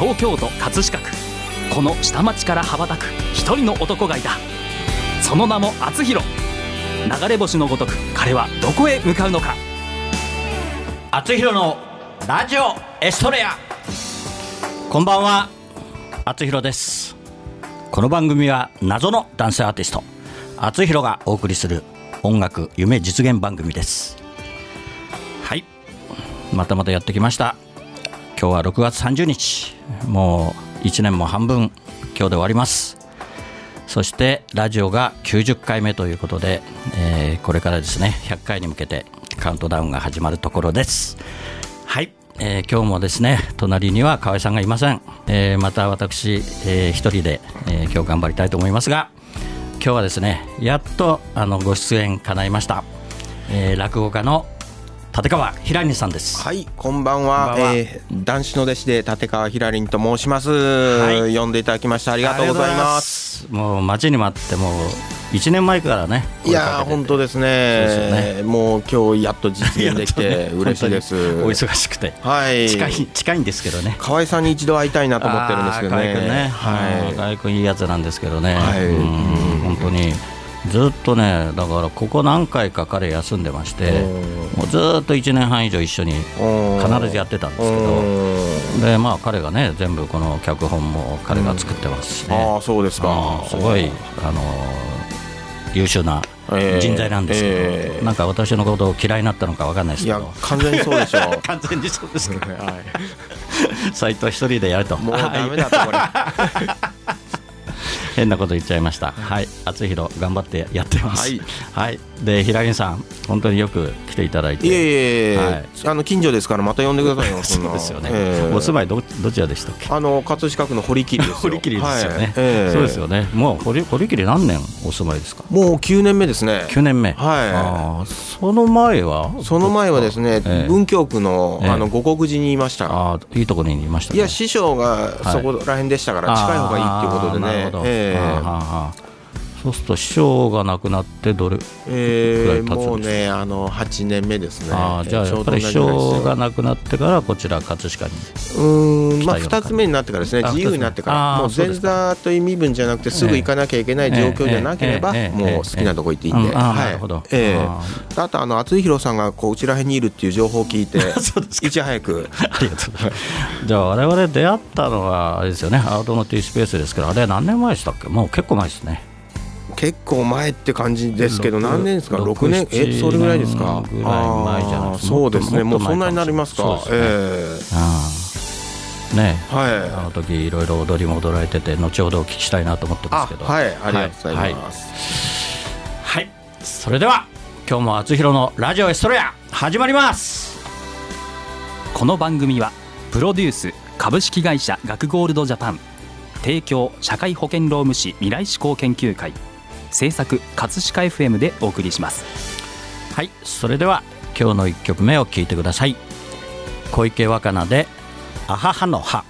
東京都葛飾区。この下町から羽ばたく一人の男がいた。その名も厚弘。流れ星のごとく彼はどこへ向かうのか。厚弘のラジオエストレア。こんばんは。厚弘です。この番組は謎の男性アーティスト。厚弘がお送りする音楽夢実現番組です。はい。またまたやってきました。今日は6月30日。もう1年も半分今日で終わります。そしてラジオが90回目ということで、えーこれからですね100回に向けてカウントダウンが始まるところです。はい、えー今日もですね隣には河合さんがいません、えーまた私、えー一人で、えー今日頑張りたいと思いますが今日はですねやっとあのご出演叶いました、えー落語家の立川ひらりさんです。はい、こんばんは。こえー男子の弟子で立川ひらりんと申します、い。呼んでいただきましてありがとうございます。す。もう待ちに待ってもう1年前からねいやー本当ですね。そうですよもう今日やっと実現できて 嬉しいです。本当にお忙しくて。はい。近い近いんですけどね。河合さんに一度会いたいなと思ってるんですけどね。河合君ね、はい。君いいやつなんですけどね、はい。うん本当にずっとね、だからここ何回か彼休んでまして、もうずっと1年半以上一緒に必ずやってたんですけど、でまあ彼がね、全部この脚本も彼が作ってますしね、ああそうですかすごい、あの優秀な人材なんですけど、ええなんか私のことを嫌いになったのかわかんないですいやけど。完全にそうでしょう。完全にそうですか。はい。斎藤一人でやると。もうダメだとこれ。変なこと言っちゃいました。はい、厚弘頑張ってやってます。はい、はい、で平木さん本当によく来ていただいて。いえいえはいあの近所ですからまた呼んでくださいよ。そうですよね。ええお住まいどどちらでしたっけ？あの葛飾区の堀切ですよ。堀切ですよね。はいええそうですよね。もう堀堀切何年お住まいですか？もう9年目ですね。9年目。はいあーその前は？その前はですね、ええ文京区のええあの五国寺にいました。あーいいところにいました、ね。いや師匠がそこら辺でしたから近い方がいいっていうことでねあーなるほど。えーはーはーそうすると師匠が亡くなってどれ？ええくらい経つんですかもうねあの8年目ですね。あーじゃあやっぱり師匠が亡くなってからこちら葛飾に。うーんまあ来たような2つ目になってからですね。あ自由になってから。もう前座という身分じゃなくてすぐ行かなきゃいけない状況じゃなければええええええもう好きなとこ行っていいんで、はい。なるほど。ええ。ああとあの厚弘さんがこううちら辺にいるっていう情報を聞いて いち早く。ありがとうございます。じゃあ我々出会ったのはあれですよね、アートの T スペースですけど、あれは何年前でしたっけ？もう結構前ですね。結構前って感じですけど六何年ですか？六6年？えそれぐらいですか？ぐらい前じゃない？ですかそうですね。もうそんなになりますか？もっと前かもしれないえ。うんね。えはい。あの時いろいろ踊りも踊られてて、後ほどお聞きしたいなと思ってまあすけど。はい。ありがとうございはい。ます、はい、それでは今日も厚弘のラジオエストレア始まります。この番組はプロデュース株式会社学ゴールドジャパン提供社会保険労務士未来志向研究会制作葛飾 FM でお送りしますはい、それでは今日の一曲目を聞いてください。小池若菜であははの葉。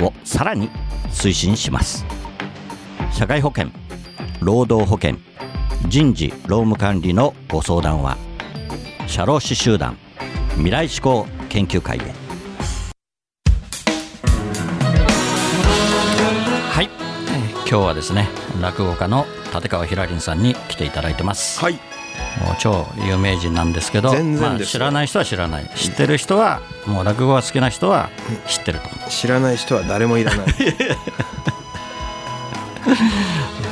をさらに推進します。社会保険労働保険人事労務管理のご相談は社労士集団未来志向研究会へ。はい、えー今日はですね落語家の立川ひらりんさんに来ていただいてます。はい。もう超有名人なんですけどまあ、知らない人は知らない。知ってる人はもう落語が好きな人は知ってると。知らない人は誰もいらない。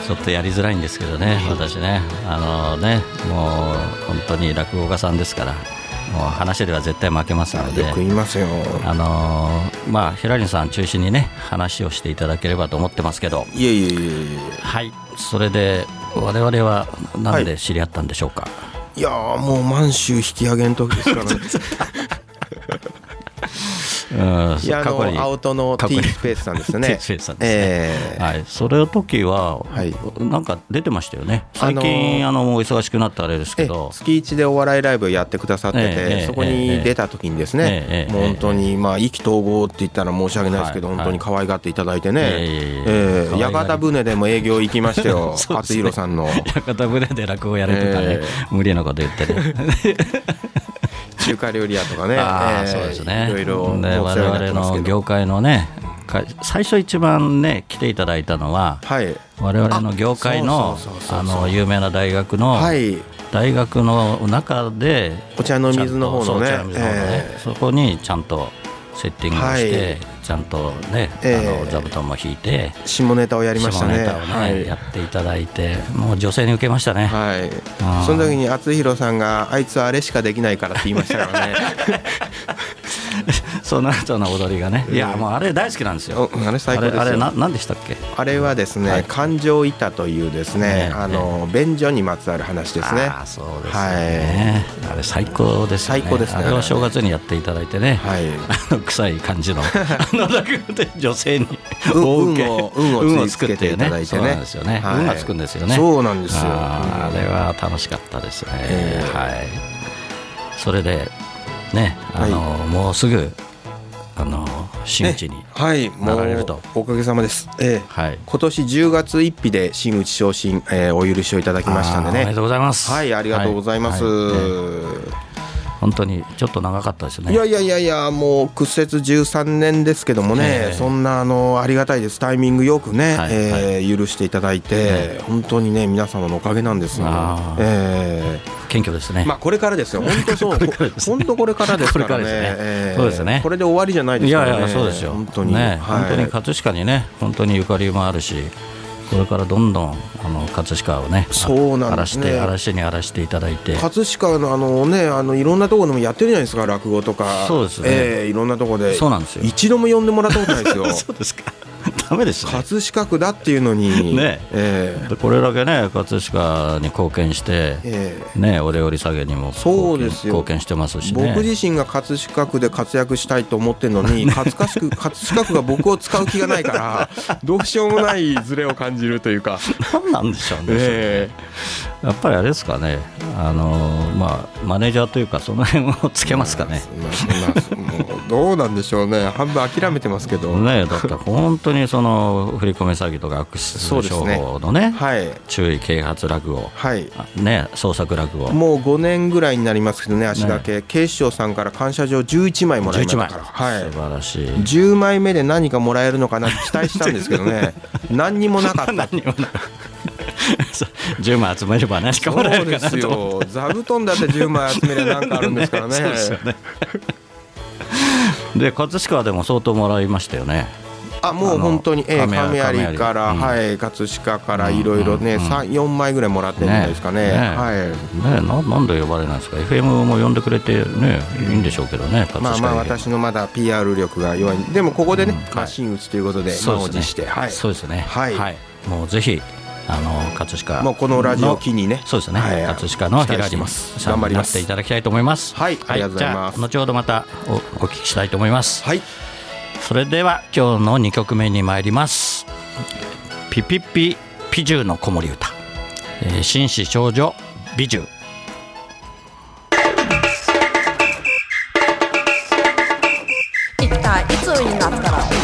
ちょっとやりづらいんですけどね私ね。あのねもう本当に落語家さんですからもう話では絶対負けますので。よく言いますよ。あのまあひらりんさん中心にね話をしていただければと思ってますけど。いえいえいえいはい。それで我々は何で知り合ったんでしょうか、えい。やーもう満州引き上げの時ですからね。う んいやあの青戸の過 T スペースさんですね。T スペースさんですね。ええ。はい、それの時は、はい。なんか出てましたよね。最あ近、のーあのもう忙しくなったあれですけえど月一でお笑いライブやってくださってて、ええええそこに出た時にですね、ええもう本当にまあ意気投合って言ったら申し訳ないですけど、はい本当に可愛がっていただいてね、いえいえいええ可愛がりえ屋形船でも営業行きましたよ そうですね。厚弘さんの。屋形船で落語やれとかね、え。無理なこと言ってね 中華料理屋とかね、ああええそうですね。いろいろで我々の業界のねか最初一番ね来ていただいたのははい。我々の業界のあの有名な大学の、はい。大学の中でお茶の水の方のね。そこにちゃんとセッティングをして、はいちゃんとね、ええ。あの座布団も引いて下ネタをやりましたね。ね、はい。やっていただいてもう女性に受けましたね、はい。その時に厚弘さんがあいつあれしかできないからって言いましたからね その後の踊りがね、いやもうあれ大好きなんですよ、おあれ最高ですよ。あれな何でしたっけ？あれはですね、はい。感情板というですね、ねあの便所にまつわる話ですね。ああそうですね、あれ最高ですよね。最高ですね。あれを正月にやっていただいてね、はい。あの臭い感じの あの落語で女性に運を運をつけていただいてね。そうなんですよね、はい。運がつくんですよね。そうなんですよ。あれは楽しかったですね、ええ。はい。それでねあの、もうすぐあの真打ちに、はい、もうなられると。おかげさまです。ええ。はい。今年10月1日で真打ち昇進、えーお許しをいただきましたんでね。あーおめでとうございます。はい、ありがとうございます。はい。はい。え本当にちょっと長かったですね。いやいやいやいや、もう屈折13年ですけどもね、ええ。そんなあのありがたいです、タイミングよくね、はい。えー許していただいて、本当にね、皆様のおかげなんですよ。あー。え謙虚ですね、ーまあ、これからですよ、本当そう、これからですね。本当これからですからね、これからですね。えーそうですね。これで終わりじゃないですかいやいやそうですよ。本当に、ね、はい。本当に葛飾にね本当にゆかりもあるしこれからどんどんあの葛飾をねそうなんですね。荒らして荒らしに荒らしていただいて。葛飾のあのねあのいろんなところでもやってるじゃないですか落語とか。そうですね。えーいろんなところで。そうなんですよ。一度も呼んでもらったことないですよ。そうですかダメですね。葛飾区だっていうのにね。えーでこれだけね葛飾に貢献して、えーねお料理下げにもそうですよ。貢献してますしね。僕自身が葛飾区で活躍したいと思ってるのに 葛飾区葛飾区が僕を使う気がないからどうしようもないズレを感じるというか、何なんでしょうね、えやっぱりあれですかね。あのまあマネージャーというかその辺をつけますかね、まあまあもうどうなんでしょうね半分諦めてますけど、ねだって本当にその振り込め詐欺とか悪質商法のねはい注意啓発落語はいね創作落語もう5年ぐらいになりますけどね足だけ、警視庁さんから感謝状11枚もらいまし、たから、はい素晴らしい10枚目で何かもらえるのかなって期待したんですけどね何にもなかった何にもなそう 10枚集めれば何かもらえるかなと。座布団だって10枚集めれば何かあるんですからね。ね、そうですよね。で葛飾でも相当もらいましたよね。あもう本当に、えー、亀有から、うん、はい葛飾からいろいろね、うんうん、4枚ぐらいもらってるんじゃないですかね、ね、はい。ねななんで呼ばれないんですか？FM も呼んでくれてねいいんでしょうけどねまあまあ私のまだ PR 力が弱い。でもここでね、うん、打ちということで満を持して、はい、そうですね。はい、はい、もうぜひあの葛飾もうこのラジオ機にね。そうですね、はい、葛飾のヒラさんになっていただきたいと思います。はい、はい、じゃあ後ほどまたおお聞きしたいと思います。はい。それでは今日の二曲目に参ります。ピピピピジュの子守唄、えー、紳士少女美獣一体いつになったら。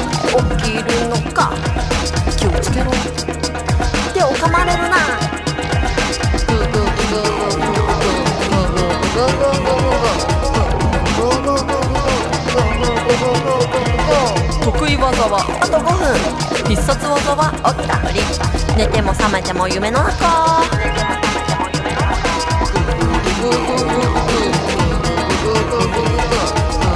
5分。必殺技はおった。ふり寝ても覚めても夢の中。朝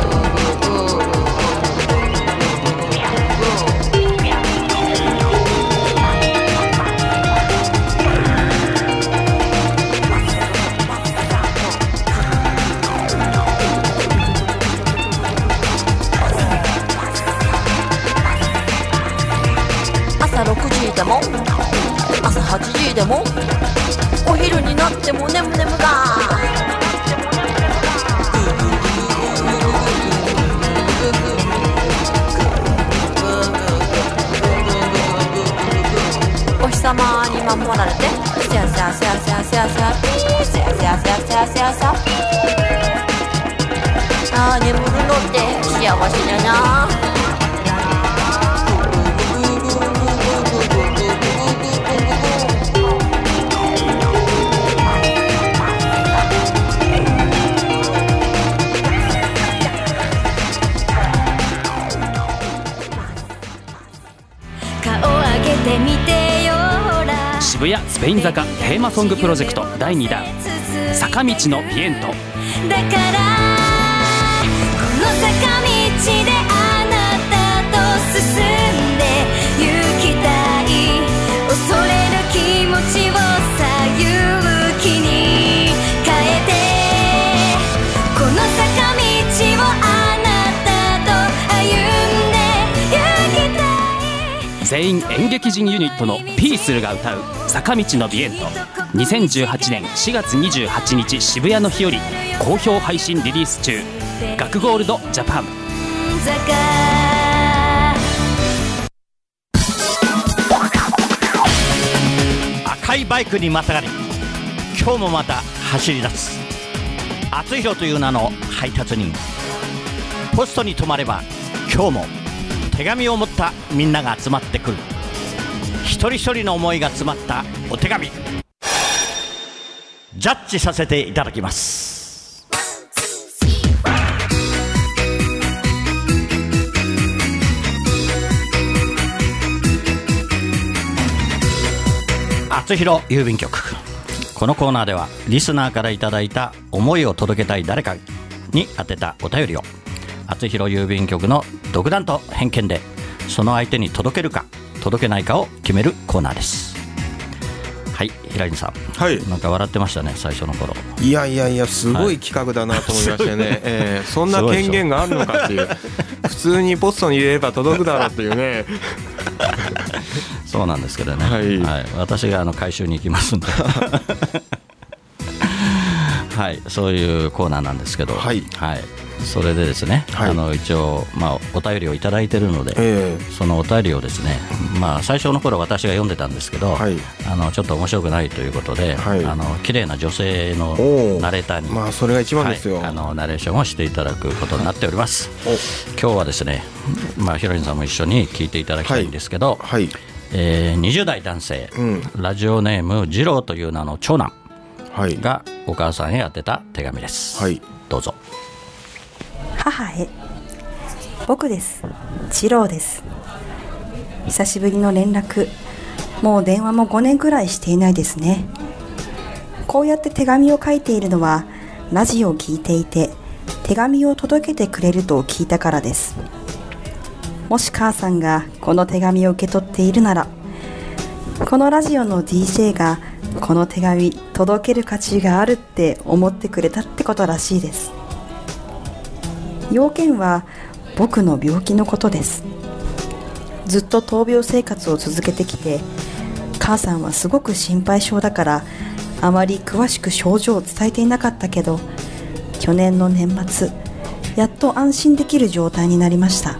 てみてよ渋谷スペイン坂テーマソングプロジェクト第2弾。坂道のビエント。だから全員演劇人ユニットのピースルが歌う坂道のビエント。2018年4月28日渋谷の日より好評配信リリース中。学ゴールドジャパン。赤いバイクにまたがり。今日もまた走り出す。厚弘という名の配達人。ポストに止まれば今日も手紙を持ったみんなが集まってくる。一人一人の思いが詰まったお手紙。ジャッジさせていただきます。厚弘郵便局。このコーナーではリスナーからいただいた思いを届けたい誰かに宛てたお便りを。厚弘郵便局の独断と偏見でその相手に届けるか届けないかを決めるコーナーです。はい平井さん。はい。なんか笑ってましたね最初の頃。いやいやいやすごい企画だなと思いましてね、えーそんな権限があるのかっていう。普通にポストに入れれば届くだろうっていうね。そうなんですけどね、はい。私があの回収に行きますんで。はい。そういうコーナーなんですけど。はいそれでですね、はい。あの一応、まあ、お便りをいただいてるので、えそのお便りをですね、まあ、最初の頃私が読んでたんですけど、はい。あのちょっと面白くないということで、はい。あの綺麗な女性のナレーターに、まあそれが一番ですよ、はい、あのナレーションをしていただくことになっております。今日はですね、まあ、ヒロインさんも一緒に聞いていただきたいんですけど、はい。えー20代男性、うん。ラジオネーム二郎という名の長男はい。がお母さんへ宛てた手紙です。はい。どうぞ。母へ。僕です。次郎です。久しぶりの連絡。もう電話も5年くらいしていないですね。こうやって手紙を書いているのはラジオを聞いていて手紙を届けてくれると聞いたからです。もし母さんがこの手紙を受け取っているならこのラジオの DJ がこの手紙届ける価値があるって思ってくれたってことらしいです。要件は僕の病気のことです。ずっと闘病生活を続けてきて母さんはすごく心配性だからあまり詳しく症状を伝えていなかったけど去年の年末やっと安心できる状態になりました。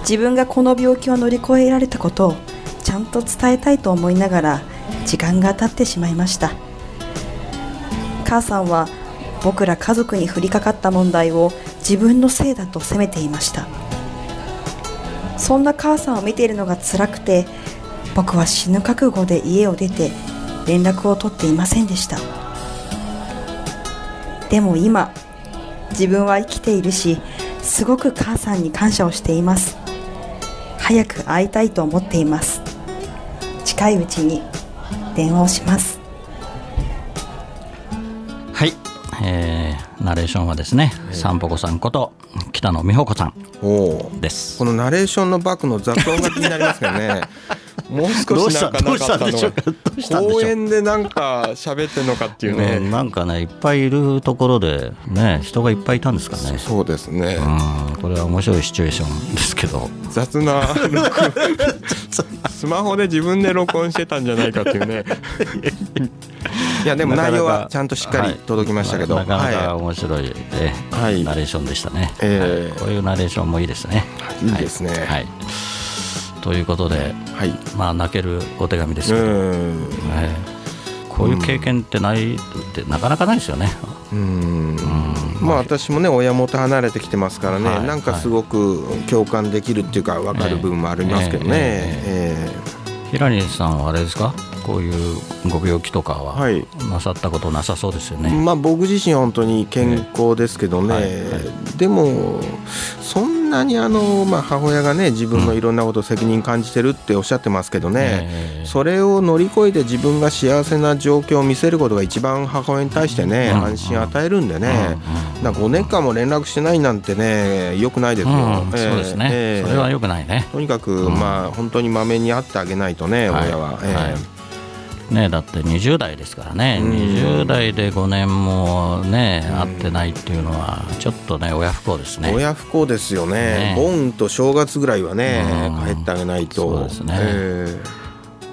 自分がこの病気を乗り越えられたことをちゃんと伝えたいと思いながら時間が経ってしまいました。母さんは僕ら家族に降りかかった問題を自分のせいだと責めていました。そんな母さんを見ているのが辛くて僕は死ぬ覚悟で家を出て連絡を取っていませんでした。でも今自分は生きているしすごく母さんに感謝をしています。早く会いたいと思っています。近いうちに電話をします。ナレーションはですね、さんぽこさんこと北野美穂子さんです。このナレーションのバックの雑音が気になりますけどね。もう少しなんかなかったのどうしたんでしょうかどうしたんでしょう。公園でなんか喋ってんのかっていううんね、なんかねいっぱいいるところでね人がいっぱいいたんですかね。そうですね、うんこれは面白いシチュエーションですけど。雑な。録 スマホで自分で録音してたんじゃないかっていうね いやでも内容はちゃんとしっかり届きましたけど、はいなかなかは面白い、ね。はい。ナレーションでしたね、ええ。はい。こういうナレーションもいいですね。い。いですね。はい。はい。ということでいはい。まあ泣けるお手紙ですうけど、ん。ええこういう経験ってないってなかなかないですよね、うん。まあ私もね親元離れてきてますからね、はい。なんかすごく共感できるっていうか分かる部分もありますけどね、ええ。平西さんはあれですか？こういうご病気とかははい。なさったことなさそうですよえね、まあ僕自身は本当に健康ですけどね、はいはい。でもそんなにあの、まあ、母親がね自分のいろんなことを責任感じてるっておっしゃってますけどね、ええ。それを乗り越えて自分が幸せな状況を見せることが一番母親に対してね、うん。安心を与えるんでね、うん。なんか5年間も連絡してないなんてねよくないですよ、うん。ええ。そうですね、ええ。それはよくないね。とにかく、まあ本当にまめに会ってあげないとね、はい。親は、ええ。はいね、だって20代ですからね、うん。20代で5年もね、会ってないっていうのは、ちょっとね、親不幸ですね。親不幸ですよね。ね。盆と正月ぐらいはね、うん。帰ってあげないと。そうですね。え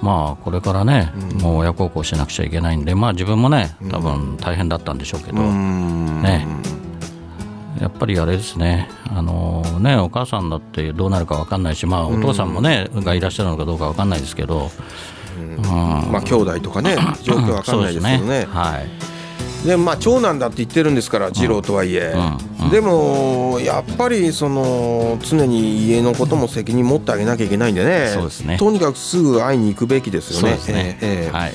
まあ、これからね、もう親孝行しなくちゃいけないんで、まあ、自分もね、多分大変だったんでしょうけえど、うん。ね。やっぱりあれですね、あのねお母さんだってどうなるか分かんないし、まあ、お父さんもね、がいらっしゃるのかどうか分かんないですけど、うんまあ兄弟とかね状況わかんないですけどね。はい。でまあ長男だって言ってるんですから次郎とはいえ、うん。うん。でもやっぱりその常に家のことも責任持ってあげなきゃいけないんでね。とにかくすぐ会いに行くべきですよね。そうですね、ええええ。はい、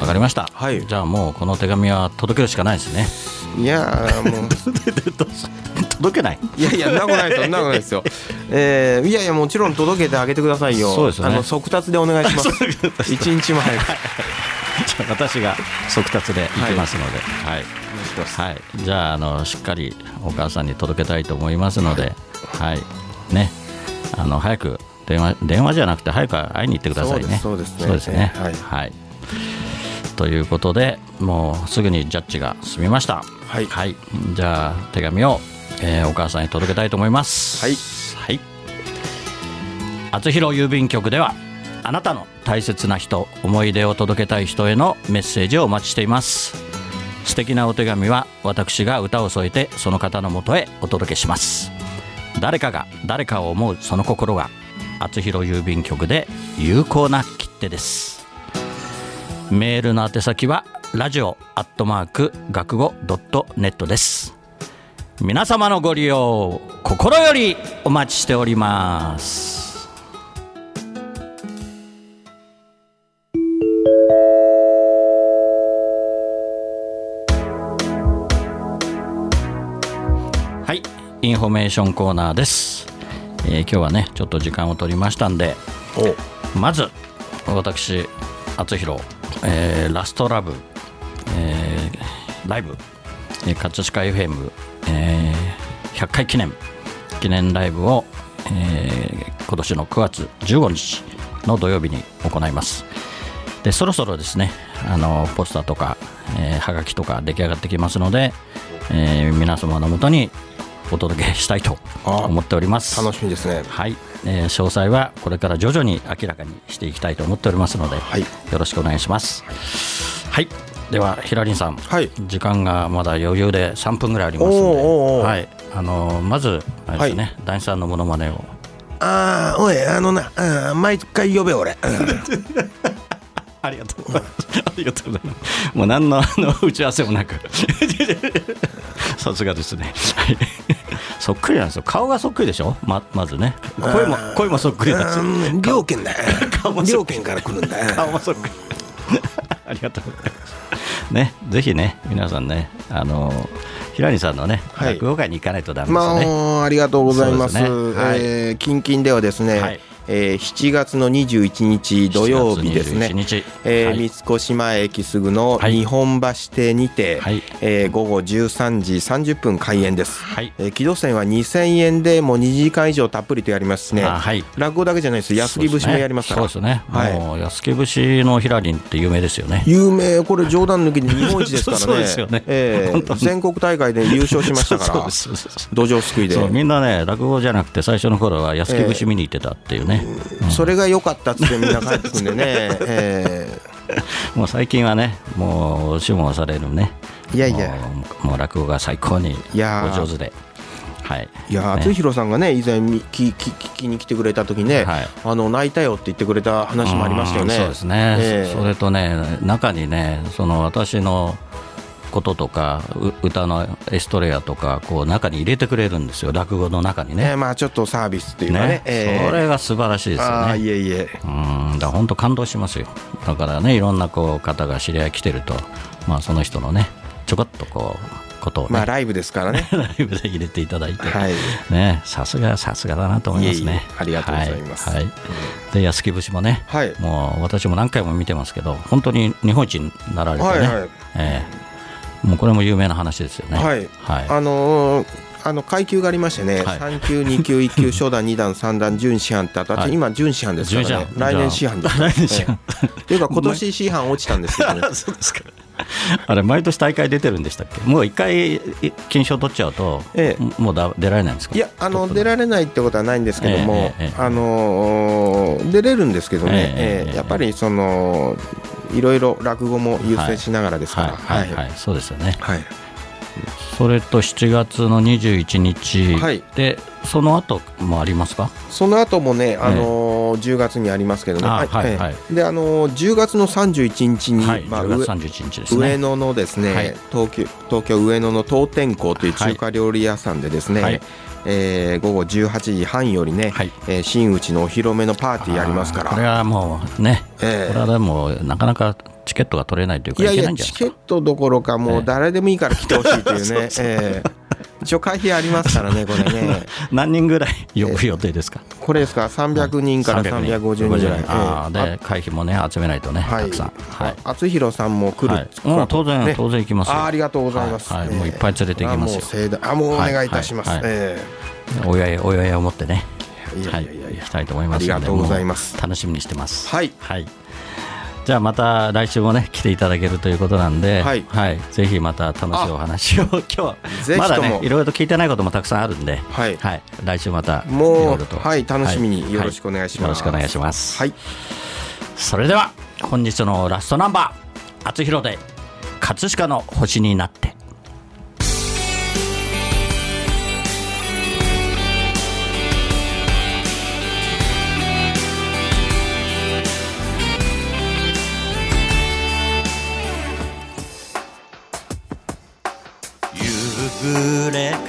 わかりました、はい。じゃあもうこの手紙は届けるしかないですね。いやーもう。届けない。いやいや、なくないですよ、なくないですよ。えーいやいや、もちろん届けてあげてくださいよ。そうですね。あの速達でお願いします。一日も早く。私が速達で行きますので、はい。はい。じゃああのしっかりお母さんに届けたいと思いますので、はい。ね、あの早く電話電話じゃなくて早く会いに行ってくださいね。そうですそうですね。そうですね。はい。はいということでもうすぐにジャッジが済みました。はい。じゃあ手紙を、えーお母さんに届けたいと思います。はい。はい。厚弘郵便局ではあなたの大切な人思い出を届けたい人へのメッセージをお待ちしています。素敵なお手紙は私が歌を添えてその方のもとへお届けします。誰かが誰かを思うその心が厚弘郵便局で有効な切手ですメールの宛先はラジオアットマーク学語ドットネットです。皆様のご利用心よりお待ちしております。はいインフォメーションコーナーです、えー今日はねちょっと時間を取りましたんでまず私厚弘、えーラストラブ、えーライブ、えー葛飾 FM、えー100回記念記念ライブを、えー今年の9月15日の土曜日に行います。でそろそろですねあのポスターとか、えーはがきとか出来上がってきますので、えー皆様のもとにお届けしたいと思っております。楽しみですね。はい、えー詳細はこれから徐々に明らかにしていきたいと思っておりますので、はい。よろしくお願いします。はい、ではひらりんさん、はい。時間がまだ余裕で3分ぐらいありますので、はい、あのーまずあれですね、男子さんのモノマネを。ああおいあのな毎回呼べ俺。ありがとうございます。ありがとうございます。もう何のあの打ち合わせもなく、さすがですね。はい そっくりなんですよ。顔がそっくりでしょ？ままずね、声も声もそっくりなんですよ。うん両県だ顔もそっくり両県から来るんだ顔もそっくり。ありがとうございます。ね、ぜひね、皆さんね、あのひらりさんのね、はい落語会に行かないとダメですまよね。あ、ありがとうございます。すねはいえー近々ではですね、はいえー7月の21日土曜日ですね。7月21日、えーはい。三越前駅すぐのはい。日本橋邸にて、はい。えー午後13時30分開演です。はい。えー木戸線は2000円でもう2時間以上たっぷりとやりますしね、あはい。落語だけじゃないです。安木節もやりますから。そうですね。はい。安木節のひらりんって有名ですよね。有名。これ冗談抜きで日本一ですからね。そうですよね。えー全国大会で優勝しましたから。土壌すくいで。そうみんなね落語じゃなくて最初の頃は安木節見に行ってたっていうね、それが良かったっつってみんな帰ってくんでね、えもう最近はねもう注文されるね。いやいや。もう落語が最高にお上手で。はい。ーいやね。厚弘さんがね以前みきき聞きに来てくれた時ね、はい。あの泣いたよって言ってくれた話もありましたよね。うんそうですね、ええ。それとね中にねその私のこととかう歌のエストレアとかこう中に入れてくれるんですよ。落語の中にね。ねまあちょっとサービスっていうかね。ね、ええ。それが素晴らしいですよね。いえいえ。うん。だ本当感動しますよ。だからねいろんなこう方が知り合い来てるとまあその人のねちょこっとこうことをね、まあライブですからね。ライブで入れていただいて、はい。ね、さすがさすがだなと思いますね。ありがとうございます。はい。はい。で安木節もね、はい。もう私も何回も見てますけど、本当に日本一になられてね、はいはい。ええもうこれも有名な話ですよね。はい、はい。あのーあの階級がありましてね、はい。3級、2級、1級、初段、2段、3段、準師範ってあと、はい。今、準師範ですからね。来年師範です。来年師範 ええ。っていうか、今年師範落ちたんですけどね、そうですか。あれ毎年大会出てるんでしたっけ？もう一回い金賞取っちゃうと、ええ。もうだ出られないんですか？いや、あの出られないってことはないんですけども、ええええ。あのー出れるんですけどね、ええええええやっぱりそのいろいろ落語も優先しながらですから、はいはいはい、そうですよね。はいそれと7月の21日はい。で、その後もありますか？その後もね、あのー10月にありますけどね、あはいはいであのー10月の31日に、はい、まあ、10上月31日ですね。上野のですね、はい。東京東京上野の東天港という中華料理屋さんでですね、はい。えー午後18時半よりね、はい。えー真打ちのお披露目のパーティーやりますから。これはもうね、ええ。これはでもなかなかチケットが取れないというかいいやいけないチケッ。トどころかもう誰でもいいから来てほしいというね。えー一応会費ありますからね これね。何人ぐらい呼ぶ予定ですか？これですか？300人から350人。ぐらい、あで会費もね集めないとね、たくさん。はい。厚弘さんも来る、はい。もう当然、ね。当然行きますよ。あーありがとうございます、はい。もういっぱい連れて行きますよ。あもうお願いい。たします、はえおややおややを持ってね。はい。行きたいと思いますのでありがとうございます。楽しみにしてます。はい。はい。じゃあまた来週もね来ていただけるということなんで、はい。ぜひまた楽しいお話を今日まだねいろいろと聞いてないこともたくさんあるんで、はい。来週またいろいろと。はい楽しみによろしくお願いします。よろしくお願いします。はい。それでは本日のラストナンバー厚弘で葛飾の星になって。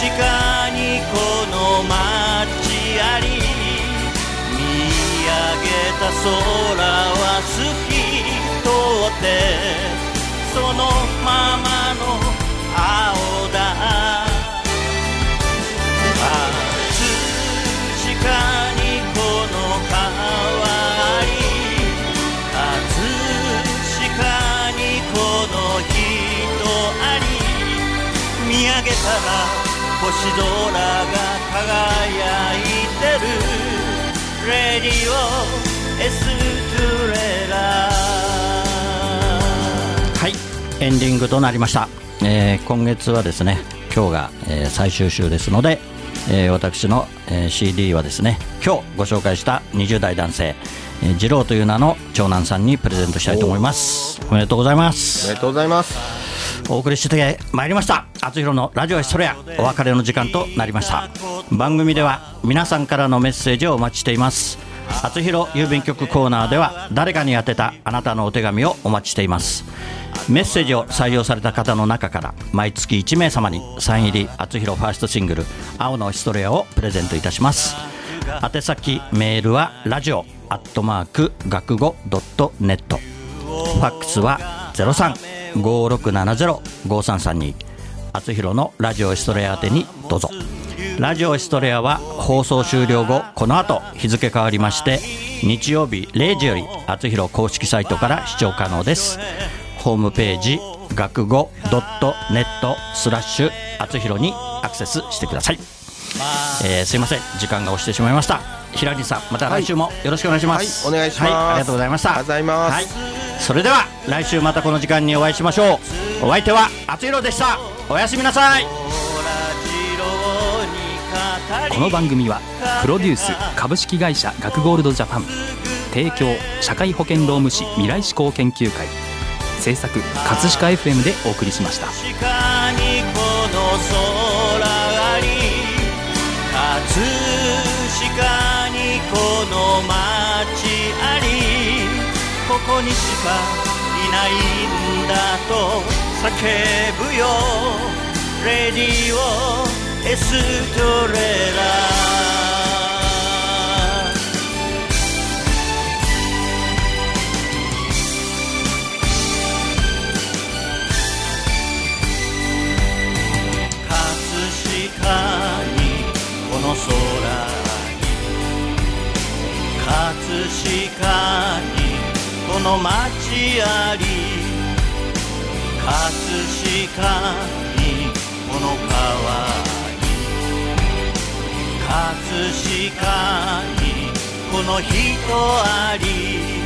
り葛飾にこの街あり見上げた空は透き通ってそのままの青だ。葛飾にこの川あり葛飾にこの人あり見上げたら星空が輝いてるレディオエストゥレラ。はいエンディングとなりました、えー今月はですね今日が、えー最終週ですので、えー私の、えー CD はですね今日ご紹介した20代男性えー二郎という名の長男さんにプレゼントしたいと思います。おめでとうございます。おめでとうございますお送りしてまいりました。厚弘のラジオエストレアお別れの時間となりました。番組では皆さんからのメッセージをお待ちしています。厚弘郵便局コーナーでは誰かに宛てたあなたのお手紙をお待ちしています。メッセージを採用された方の中から毎月1名様にサイン入り厚弘ファーストシングル「青のエストレア」をプレゼントいたします。宛先メールはラジオアットマーク学語ドットネット。ファックスは0356705332厚弘のラジオエストレア宛てにどうぞ。ラジオエストレアは放送終了後この後日付変わりまして日曜日0時より厚弘公式サイトから視聴可能です。ホームページ学語ドットネットスラッシュ厚弘にアクセスしてください、えーすいません。時間が押してしまいました。平地さんまた来週もよろしくお願いします、はいお願いします。はいありがとうございました。ありがとうございます。はい、それでは来週またこの時間にお会いしましょう。お相手は厚弘でした。おやすみなさい。この番組はプロデュース株式会社学ゴールドジャパン。提供社会保険労務士未来志向研究会。制作葛飾 FM でお送りしましたここにしかいないんだと叫ぶよ。レディオエストレラ。葛飾にこの空に葛飾に。この街あり葛飾にこの川に葛飾にこの人あり。